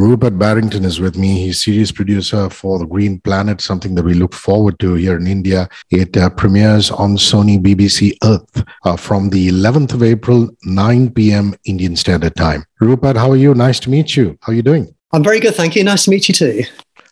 Rupert Barrington is with me. He's series producer for The Green Planet, something that we look forward to here in India. It uh, premieres on Sony BBC Earth uh, from the 11th of April, 9 p.m. Indian Standard Time. Rupert, how are you? Nice to meet you. How are you doing? I'm very good, thank you. Nice to meet you too.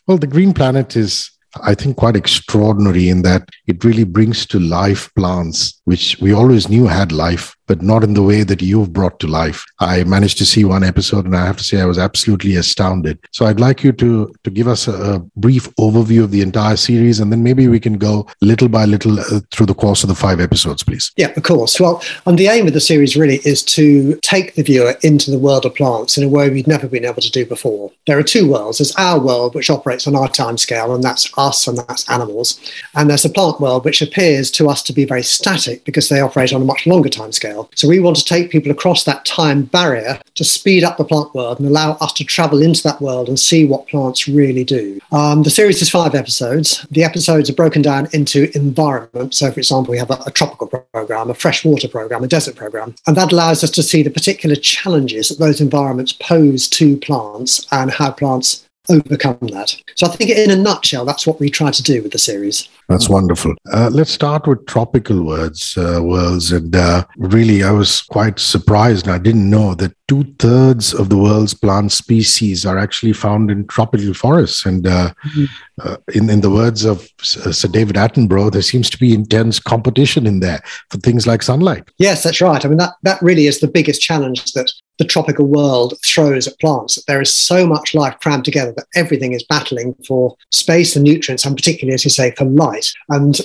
Well, The Green Planet is I think, quite extraordinary in that it really brings to life plants, which we always knew had life, but not in the way that you've brought to life. I managed to see one episode and I have to say I was absolutely astounded. So I'd like you to, to give us a, a brief overview of the entire series and then maybe we can go little by little uh, through the course of the five episodes, please. Yeah, of course. Well, and the aim of the series really is to take the viewer into the world of plants in a way we've never been able to do before. There are two worlds. There's our world, which operates on our time scale, and that's us and that's animals. And there's the plant world, which appears to us to be very static because they operate on a much longer time scale. So we want to take people across that time barrier to speed up the plant world and allow us to travel into that world and see what plants really do. Um, the series is five episodes. The episodes are broken down into environment. So, for example, we have a, a tropical program, a freshwater program, a desert program, and that allows us to see the particular challenges that those environments pose to plants and how plants overcome that. So I think in a nutshell, that's what we try to do with the series. That's wonderful. Uh, let's start with tropical words, uh, worlds. And uh, really, I was quite surprised. I didn't know that two thirds of the world's plant species are actually found in tropical forests. And uh, mm-hmm. Uh, in, in the words of uh, Sir David Attenborough, there seems to be intense competition in there for things like sunlight. Yes, that's right. I mean, that, that really is the biggest challenge that the tropical world throws at plants. There is so much life crammed together that everything is battling for space and nutrients, and particularly, as you say, for light. And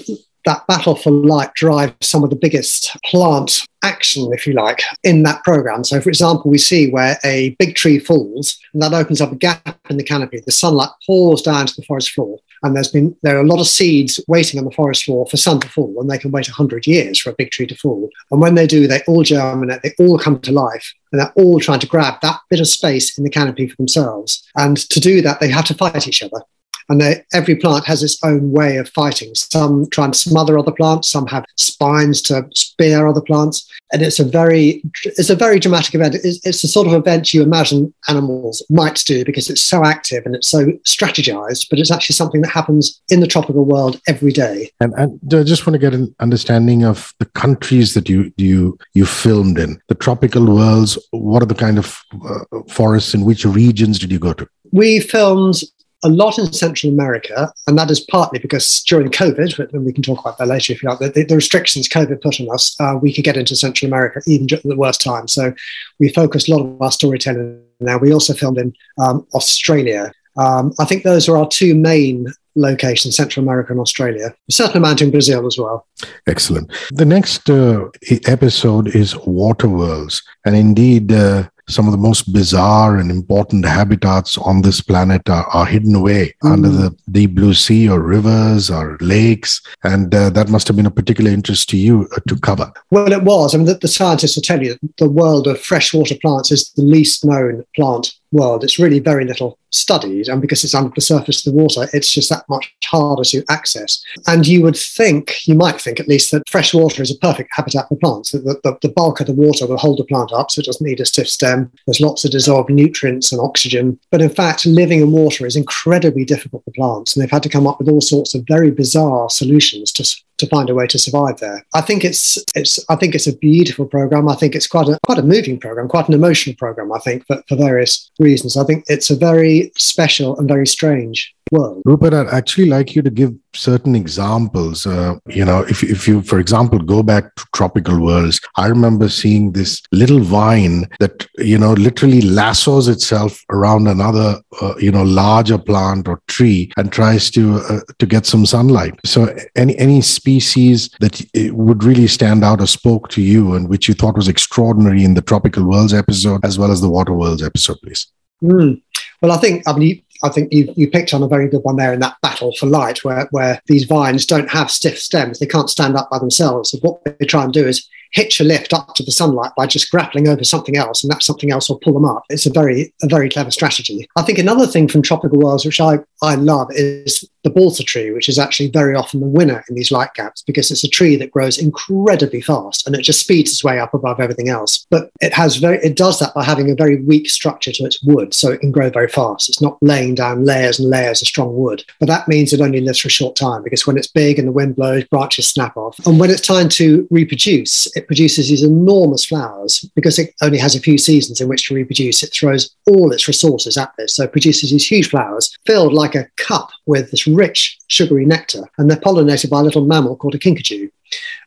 that battle for light drives some of the biggest plant action, if you like, in that program. So, for example, we see where a big tree falls and that opens up a gap in the canopy. The sunlight pours down to the forest floor, and there's been there are a lot of seeds waiting on the forest floor for sun to fall, and they can wait 100 years for a big tree to fall. And when they do, they all germinate, they all come to life, and they're all trying to grab that bit of space in the canopy for themselves. And to do that, they have to fight each other and they, every plant has its own way of fighting. Some try and smother other plants, some have spines to spear other plants, and it's a very it's a very dramatic event. It's, it's the sort of event you imagine animals might do because it's so active and it's so strategized, but it's actually something that happens in the tropical world every day. And, and I just want to get an understanding of the countries that you you you filmed in the tropical worlds. What are the kind of uh, forests in which regions did you go to? We filmed a lot in Central America, and that is partly because during COVID, and we can talk about that later if you like, the, the restrictions COVID put on us, uh, we could get into Central America even at the worst time. So we focused a lot of our storytelling now. We also filmed in um, Australia. Um, I think those are our two main locations, Central America and Australia. A certain amount in Brazil as well. Excellent. The next uh, episode is Water Worlds. And indeed, uh, some of the most bizarre and important habitats on this planet are, are hidden away mm. under the deep blue sea or rivers or lakes. And uh, that must have been a particular interest to you uh, to cover. Well, it was. I mean, the, the scientists will tell you the world of freshwater plants is the least known plant world. It's really very little studied, and because it's under the surface of the water, it's just that much harder to access. And you would think, you might think at least, that fresh water is a perfect habitat for plants. That the, the, the bulk of the water will hold the plant up, so it doesn't need a stiff stem. There's lots of dissolved nutrients and oxygen. But in fact, living in water is incredibly difficult for plants, and they've had to come up with all sorts of very bizarre solutions to to find a way to survive there. I think it's it's I think it's a beautiful program. I think it's quite a quite a moving program, quite an emotional program. I think for, for various reasons. I think it's a very special and very strange world. Rupert, I'd actually like you to give certain examples. Uh, you know, if, if you, for example, go back to tropical worlds, I remember seeing this little vine that, you know, literally lassos itself around another, uh, you know, larger plant or tree and tries to, uh, to get some sunlight. So any, any species that would really stand out or spoke to you and which you thought was extraordinary in the tropical worlds episode as well as the water worlds episode, please? Mm. Well, I think I mean I think you, you picked on a very good one there in that battle for light, where, where these vines don't have stiff stems. They can't stand up by themselves. So what they try and do is hitch a lift up to the sunlight by just grappling over something else, and that something else will pull them up. It's a very a very clever strategy. I think another thing from tropical worlds, which I, I love, is the balsa tree, which is actually very often the winner in these light gaps because it's a tree that grows incredibly fast and it just speeds its way up above everything else. But it has very it does that by having a very weak structure to its wood, so it can grow very fast. It's not laying down layers and layers of strong wood. But that means it only lives for a short time because when it's big and the wind blows, branches snap off. And when it's time to reproduce, it produces these enormous flowers because it only has a few seasons in which to reproduce. It throws all its resources at this. So it produces these huge flowers filled like a cup with this rich, sugary nectar. And they're pollinated by a little mammal called a kinkajou.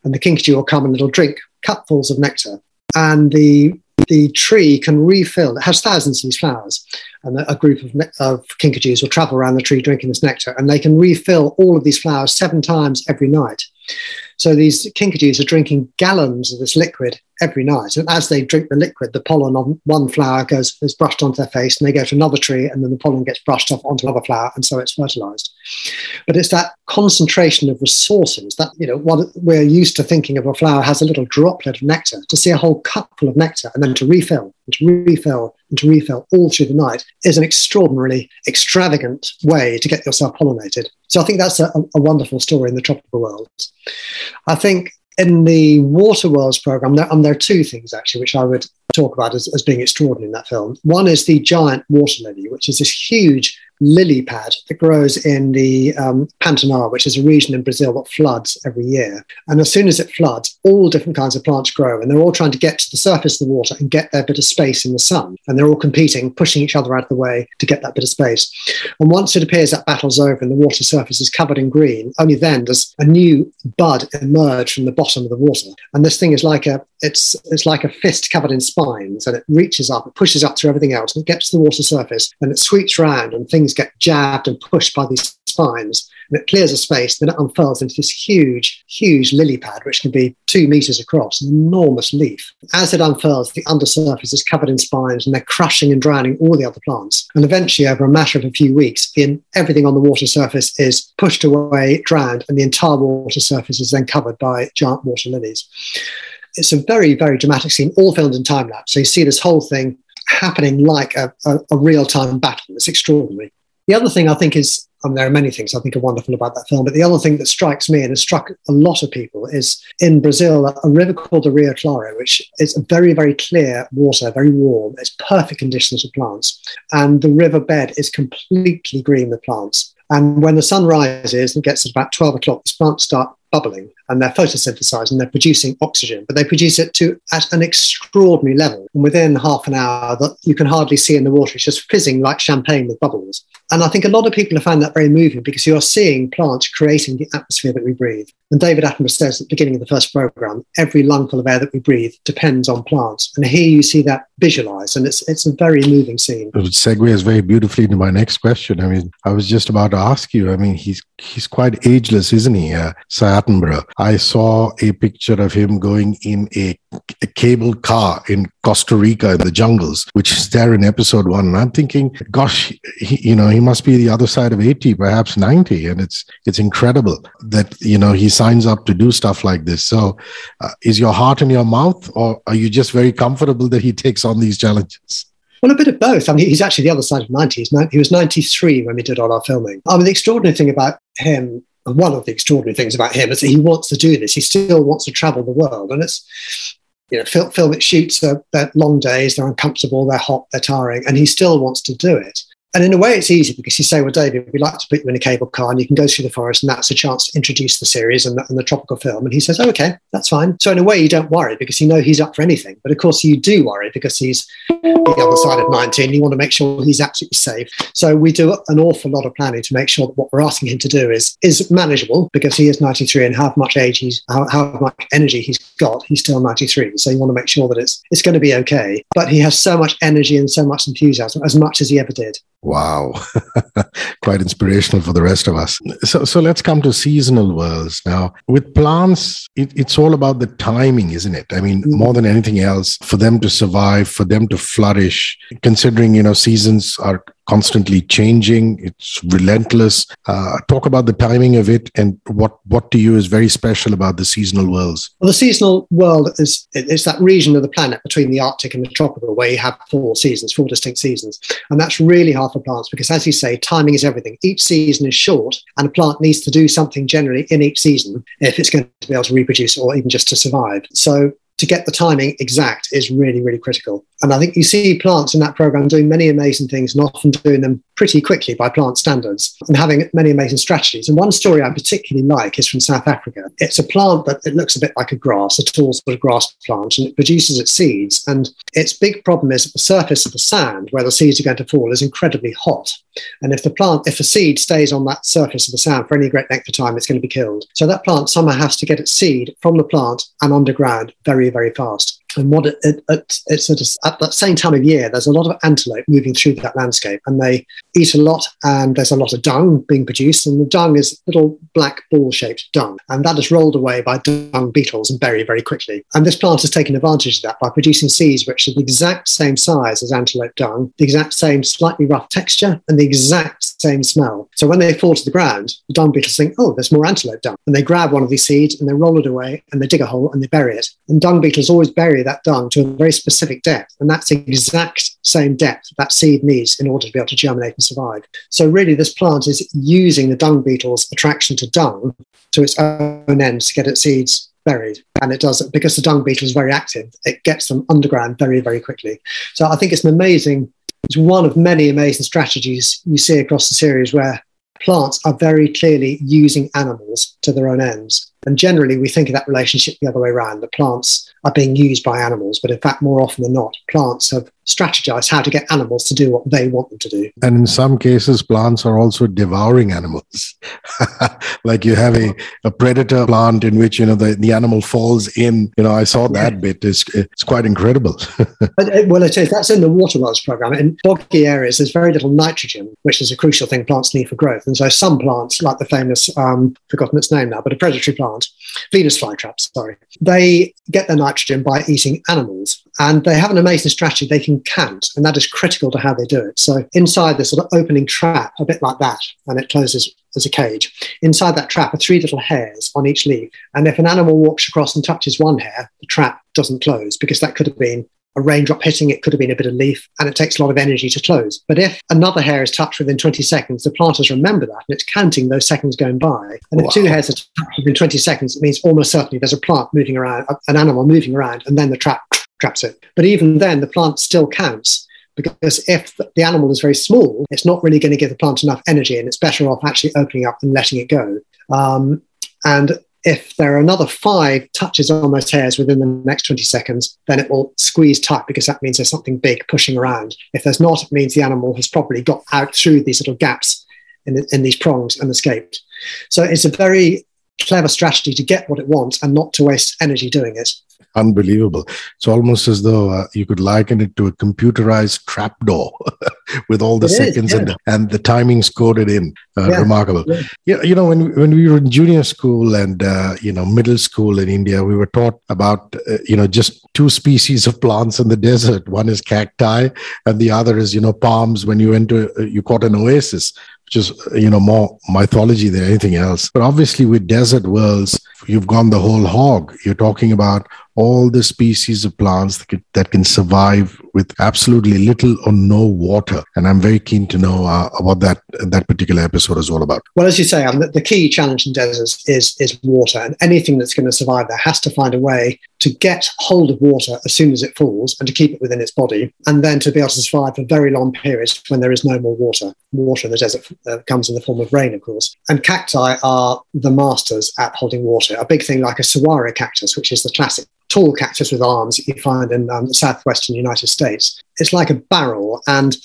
And the kinkajou will come and it'll drink cupfuls of nectar. And the the tree can refill. It has thousands of these flowers, and a group of, of kinkajous will travel around the tree drinking this nectar, and they can refill all of these flowers seven times every night. So these kinkajous are drinking gallons of this liquid every night. And as they drink the liquid, the pollen on one flower goes is brushed onto their face, and they go to another tree, and then the pollen gets brushed off onto another flower, and so it's fertilized. But it's that concentration of resources that you know what we're used to thinking of a flower has a little droplet of nectar. To see a whole cupful of nectar and then to refill and to refill and to refill all through the night is an extraordinarily extravagant way to get yourself pollinated. So I think that's a, a wonderful story in the tropical world. I think in the Water Worlds program, there, um, there are two things actually which I would talk about as, as being extraordinary in that film. One is the giant water lily, which is this huge lily pad that grows in the um, Pantanal, which is a region in Brazil that floods every year. And as soon as it floods, all different kinds of plants grow, and they're all trying to get to the surface of the water and get their bit of space in the sun. And they're all competing, pushing each other out of the way to get that bit of space. And once it appears that battle's over and the water surface is covered in green, only then does a new bud emerge from the bottom of the water. And this thing is like a it's it's like a fist covered in spines, and it reaches up, it pushes up through everything else, and it gets to the water surface, and it sweeps around, and things get jabbed and pushed by these spines, and it clears a space. Then it unfurls into this huge, huge lily pad, which can be two meters across, an enormous leaf. As it unfurls, the undersurface is covered in spines, and they're crushing and drowning all the other plants. And eventually, over a matter of a few weeks, in, everything on the water surface is pushed away, drowned, and the entire water surface is then covered by giant water lilies it's a very, very dramatic scene, all filmed in time lapse. So you see this whole thing happening like a, a, a real time battle. It's extraordinary. The other thing I think is, I mean, there are many things I think are wonderful about that film, but the other thing that strikes me and has struck a lot of people is in Brazil, a river called the Rio Claro, which is very, very clear water, very warm. It's perfect conditions for plants. And the river bed is completely green with plants. And when the sun rises and gets to about 12 o'clock, the plants start bubbling and they're photosynthesized and they're producing oxygen, but they produce it to at an extraordinary level. And within half an hour, that you can hardly see in the water, it's just fizzing like champagne with bubbles. And I think a lot of people have found that very moving because you're seeing plants creating the atmosphere that we breathe. And David Attenborough says at the beginning of the first program, every lungful of air that we breathe depends on plants. And here you see that visualized, and it's it's a very moving scene. It segues very beautifully into my next question. I mean, I was just about to ask you. I mean, he's he's quite ageless, isn't he, uh, Sir Attenborough? I saw a picture of him going in a, a cable car in Costa Rica in the jungles, which is there in episode one. And I'm thinking, gosh, he, you know, he must be the other side of 80, perhaps 90. And it's, it's incredible that, you know, he signs up to do stuff like this. So uh, is your heart in your mouth or are you just very comfortable that he takes on these challenges? Well, a bit of both. I mean, he's actually the other side of 90. He was 93 when we did all our filming. I mean, the extraordinary thing about him one of the extraordinary things about him is that he wants to do this. He still wants to travel the world, and it's you know film, film it shoots are, they're long days, they're uncomfortable, they're hot, they're tiring, and he still wants to do it. And in a way, it's easy because you say, well, David, we'd like to put you in a cable car and you can go through the forest, and that's a chance to introduce the series and the, and the tropical film. And he says, oh, okay, that's fine. So, in a way, you don't worry because you know he's up for anything. But of course, you do worry because he's the other side of 19. You want to make sure he's absolutely safe. So, we do an awful lot of planning to make sure that what we're asking him to do is, is manageable because he is 93 and how much age he's, how, how much energy he's got, he's still 93. So, you want to make sure that it's, it's going to be okay. But he has so much energy and so much enthusiasm, as much as he ever did. Wow, quite inspirational for the rest of us. So, so let's come to seasonal worlds now. With plants, it, it's all about the timing, isn't it? I mean, mm. more than anything else, for them to survive, for them to flourish, considering you know seasons are constantly changing. It's relentless. Uh, talk about the timing of it and what, what to you is very special about the seasonal worlds. Well, the seasonal world is it's that region of the planet between the Arctic and the tropical where you have four seasons, four distinct seasons. And that's really hard for plants because, as you say, timing is everything. Each season is short, and a plant needs to do something generally in each season if it's going to be able to reproduce or even just to survive. So to get the timing exact is really, really critical. And I think you see plants in that program doing many amazing things and often doing them pretty quickly by plant standards and having many amazing strategies. And one story I particularly like is from South Africa. It's a plant that it looks a bit like a grass, a tall sort of grass plant, and it produces its seeds. And its big problem is that the surface of the sand where the seeds are going to fall is incredibly hot. And if the plant, if a seed stays on that surface of the sand for any great length of time, it's going to be killed. So that plant somehow has to get its seed from the plant and underground very, very fast. And what it, it, it, it's at, that same time of year, there's a lot of antelope moving through that landscape, and they eat a lot. And there's a lot of dung being produced, and the dung is little black ball-shaped dung, and that is rolled away by dung beetles and very, very quickly. And this plant has taken advantage of that by producing seeds which are the exact same size as antelope dung, the exact same slightly rough texture, and the exact same smell. So when they fall to the ground, the dung beetles think, "Oh, there's more antelope dung," and they grab one of these seeds and they roll it away, and they dig a hole and they bury it. And dung beetles always bury that dung to a very specific depth. And that's the exact same depth that seed needs in order to be able to germinate and survive. So, really, this plant is using the dung beetle's attraction to dung to its own ends to get its seeds buried. And it does it because the dung beetle is very active, it gets them underground very, very quickly. So, I think it's an amazing, it's one of many amazing strategies you see across the series where plants are very clearly using animals to their own ends. And generally, we think of that relationship the other way around. The plants are being used by animals, but in fact, more often than not, plants have strategized how to get animals to do what they want them to do. And in some cases, plants are also devouring animals. like you have a, a predator plant in which, you know, the, the animal falls in. You know, I saw that yeah. bit. It's, it's quite incredible. Uh, well, it is. That's in the water worlds program. In boggy areas, there's very little nitrogen, which is a crucial thing plants need for growth. And so some plants, like the famous, um, forgotten its name now, but a predatory plant, Venus flytraps, sorry, they get their nitrogen by eating animals. And they have an amazing strategy. They can count, and that is critical to how they do it. So inside this sort of opening trap, a bit like that, and it closes as a cage. Inside that trap are three little hairs on each leaf. And if an animal walks across and touches one hair, the trap doesn't close because that could have been a raindrop hitting it could have been a bit of leaf, and it takes a lot of energy to close. But if another hair is touched within 20 seconds, the plant planters remember that and it's counting those seconds going by. And if two hairs are touched within 20 seconds, it means almost certainly there's a plant moving around, an animal moving around, and then the trap traps it. But even then, the plant still counts because if the animal is very small, it's not really going to give the plant enough energy and it's better off actually opening up and letting it go. Um, and if there are another five touches on those hairs within the next 20 seconds, then it will squeeze tight because that means there's something big pushing around. If there's not, it means the animal has probably got out through these little gaps in, in these prongs and escaped. So it's a very clever strategy to get what it wants and not to waste energy doing it unbelievable. It's almost as though uh, you could liken it to a computerized trapdoor with all the it seconds is, yeah. and, the, and the timings coded in. Uh, yeah. Remarkable. Yeah. yeah. you know, when, when we were in junior school and, uh, you know, middle school in India, we were taught about, uh, you know, just two species of plants in the desert. One is cacti and the other is, you know, palms. When you went to, uh, you caught an oasis which is you know more mythology than anything else. But obviously with desert worlds you've gone the whole hog. You're talking about all the species of plants that can, that can survive with absolutely little or no water. And I'm very keen to know uh, what that that particular episode is all about. Well, as you say, um, the, the key challenge in deserts is is water, and anything that's going to survive there has to find a way to get hold of water as soon as it falls and to keep it within its body, and then to be able to survive for very long periods when there is no more water. Water in the desert uh, comes in the form of rain, of course. And cacti are the masters at holding water. A big thing like a saguaro cactus, which is the classic tall cactus with arms that you find in um, the southwestern United States. It's like a barrel, and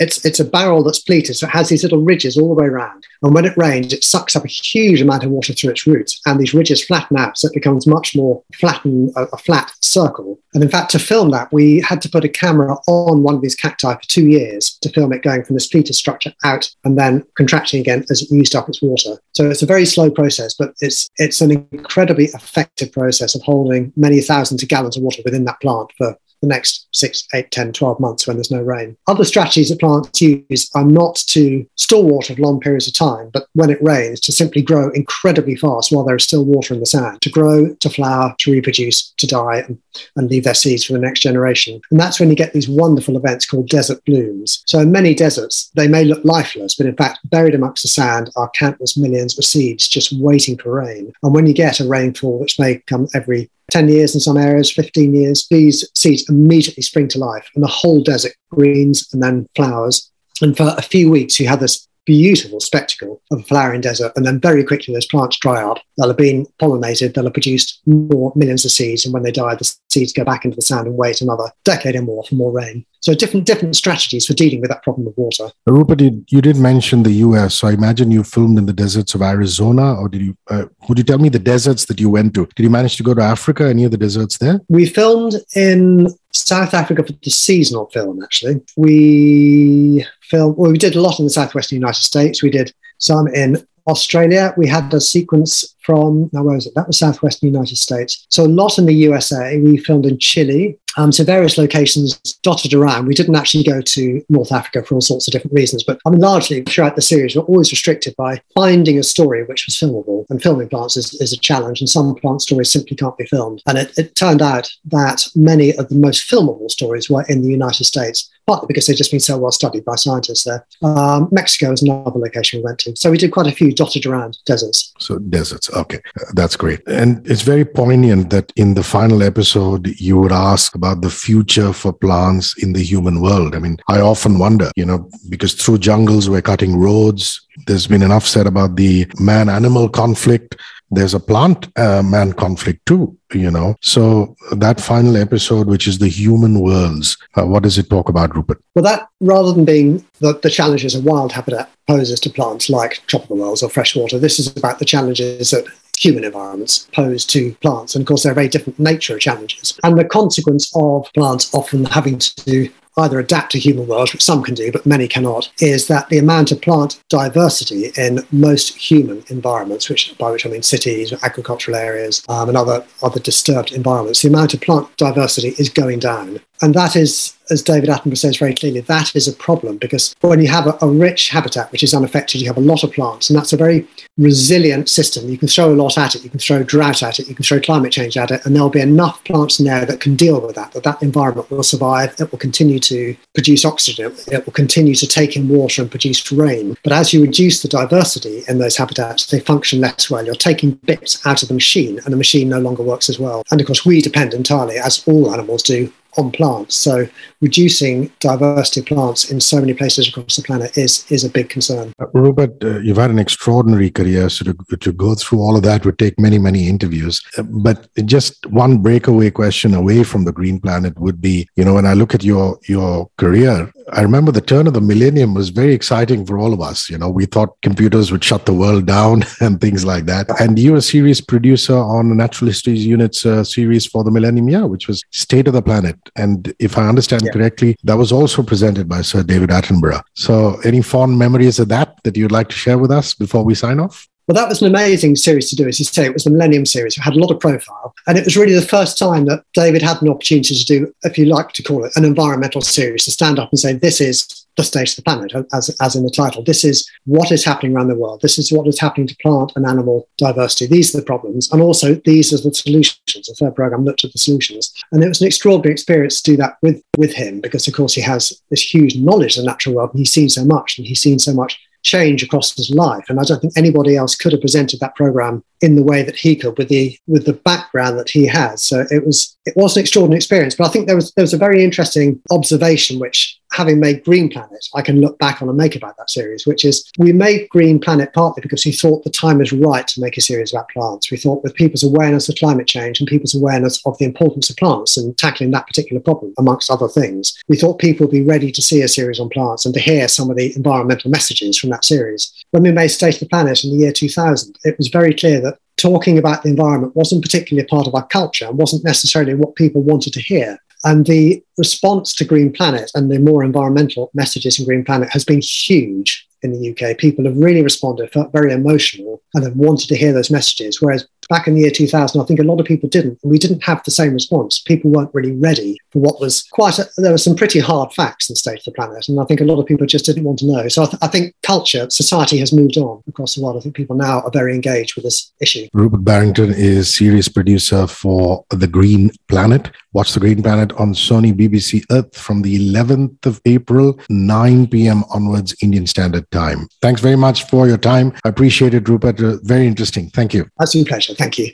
it's it's a barrel that's pleated, so it has these little ridges all the way around. And when it rains, it sucks up a huge amount of water through its roots, and these ridges flatten out, so it becomes much more flattened, a, a flat circle. And in fact, to film that, we had to put a camera on one of these cacti for two years to film it going from this pleated structure out and then contracting again as it used up its water. So it's a very slow process, but it's it's an incredibly effective process of holding many thousands of gallons of water within that plant for the next six, eight, 10, 12 months when there's no rain. Other strategies that plants use are not to store water for long periods of time, but when it rains, to simply grow incredibly fast while there is still water in the sand, to grow, to flower, to reproduce, to die, and, and leave their seeds for the next generation. And that's when you get these wonderful events called desert blooms. So in many deserts, they may look lifeless, but in fact, buried amongst the sand are countless millions of seeds just waiting for rain. And when you get a rainfall, which may come every 10 years in some areas, 15 years, these seeds immediately spring to life and the whole desert greens and then flowers. And for a few weeks, you have this beautiful spectacle of a flowering desert. And then very quickly, those plants dry up. They'll have been pollinated. They'll have produced more millions of seeds. And when they die, the seeds go back into the sand and wait another decade or more for more rain. So different different strategies for dealing with that problem of water. Rupert, you, you did mention the U.S. So I imagine you filmed in the deserts of Arizona, or did you? Uh, would you tell me the deserts that you went to? Did you manage to go to Africa? Any of the deserts there? We filmed in South Africa for the seasonal film. Actually, we filmed. Well, we did a lot in the southwestern United States. We did some in Australia. We had a sequence from now where was it? That was southwestern United States. So a lot in the USA. We filmed in Chile. Um, so various locations dotted around. We didn't actually go to North Africa for all sorts of different reasons, but I mean, largely throughout the series, we're always restricted by finding a story which was filmable. And filming plants is, is a challenge, and some plant stories simply can't be filmed. And it, it turned out that many of the most filmable stories were in the United States partly because they've just been so well studied by scientists there. Um, Mexico is another location we went to. So we did quite a few dotted around deserts. So deserts, okay, that's great. And it's very poignant that in the final episode, you would ask about the future for plants in the human world. I mean, I often wonder, you know, because through jungles, we're cutting roads. There's been enough said about the man animal conflict there's a plant uh, man conflict too you know. So that final episode which is the human worlds uh, what does it talk about rupert? Well that rather than being the, the challenges a wild habitat poses to plants like tropical worlds or freshwater this is about the challenges that human environments pose to plants. And of course they're very different nature challenges. And the consequence of plants often having to either adapt to human worlds, which some can do, but many cannot, is that the amount of plant diversity in most human environments, which by which I mean cities, agricultural areas, um, and other other disturbed environments, the amount of plant diversity is going down. And that is, as David Attenborough says very clearly, that is a problem because when you have a, a, rich habitat which is unaffected, you have a lot of plants, and that's a very resilient system. You can throw a lot at it, you can throw drought at it, you can throw climate change at it, and there'll be enough plants in there that can deal with that, that that environment will survive, it will continue to produce oxygen, it will continue to take in water and produce rain. But as you reduce the diversity in those habitats, they function less well. You're taking bits out of the machine, and the machine no longer works as well. And of course, we depend entirely, as all animals do, on plants. So reducing diversity of plants in so many places across the planet is is a big concern. Uh, Rupert, uh, you've had an extraordinary career, so to, to go through all of that would take many many interviews. Uh, but just one breakaway question away from the Green Planet would be, you know, when I look at your your career, I remember the turn of the millennium was very exciting for all of us. You know, we thought computers would shut the world down and things like that. And you're a series producer on Natural History Unit's uh, series for the Millennium Year, which was State of the Planet. And if I understand yeah. correctly, that was also presented by Sir David Attenborough. So, any fond memories of that that you'd like to share with us before we sign off? Well, that was an amazing series to do, as you say. It was the Millennium series. It had a lot of profile. And it was really the first time that David had an opportunity to do, if you like to call it, an environmental series, to stand up and say, this is the state of the planet, as, as in the title. This is what is happening around the world. This is what is happening to plant and animal diversity. These are the problems. And also, these are the solutions. The third program looked at the solutions. And it was an extraordinary experience to do that with, with him because, of course, he has this huge knowledge of the natural world and he's seen so much and he's seen so much change across his life. And I don't think anybody else could have presented that program in the way that he could with the with the background that he has. So it was it was an extraordinary experience. But I think there was there was a very interesting observation which having made Green Planet, I can look back on and make about that series, which is we made Green Planet partly because we thought the time was right to make a series about plants. We thought with people's awareness of climate change and people's awareness of the importance of plants and tackling that particular problem, amongst other things, we thought people would be ready to see a series on plants and to hear some of the environmental messages from that series. When we made State of the Planet in the year 2000, it was very clear that talking about the environment wasn't particularly a part of our culture and wasn't necessarily what people wanted to hear. And the response to Green Planet and the more environmental messages in Green Planet has been huge. In the UK. People have really responded, felt very emotional, and have wanted to hear those messages. Whereas back in the year 2000, I think a lot of people didn't. And we didn't have the same response. People weren't really ready for what was quite, a, there were some pretty hard facts in the state of the planet. And I think a lot of people just didn't want to know. So I, th- I think culture, society has moved on across the world. I think people now are very engaged with this issue. Rupert Barrington is series producer for The Green Planet. Watch The Green Planet on Sony BBC Earth from the 11th of April, 9 p.m. onwards, Indian Standard Time. Thanks very much for your time. I appreciate it, Rupert. Uh, very interesting. Thank you. Absolute pleasure. Thank you.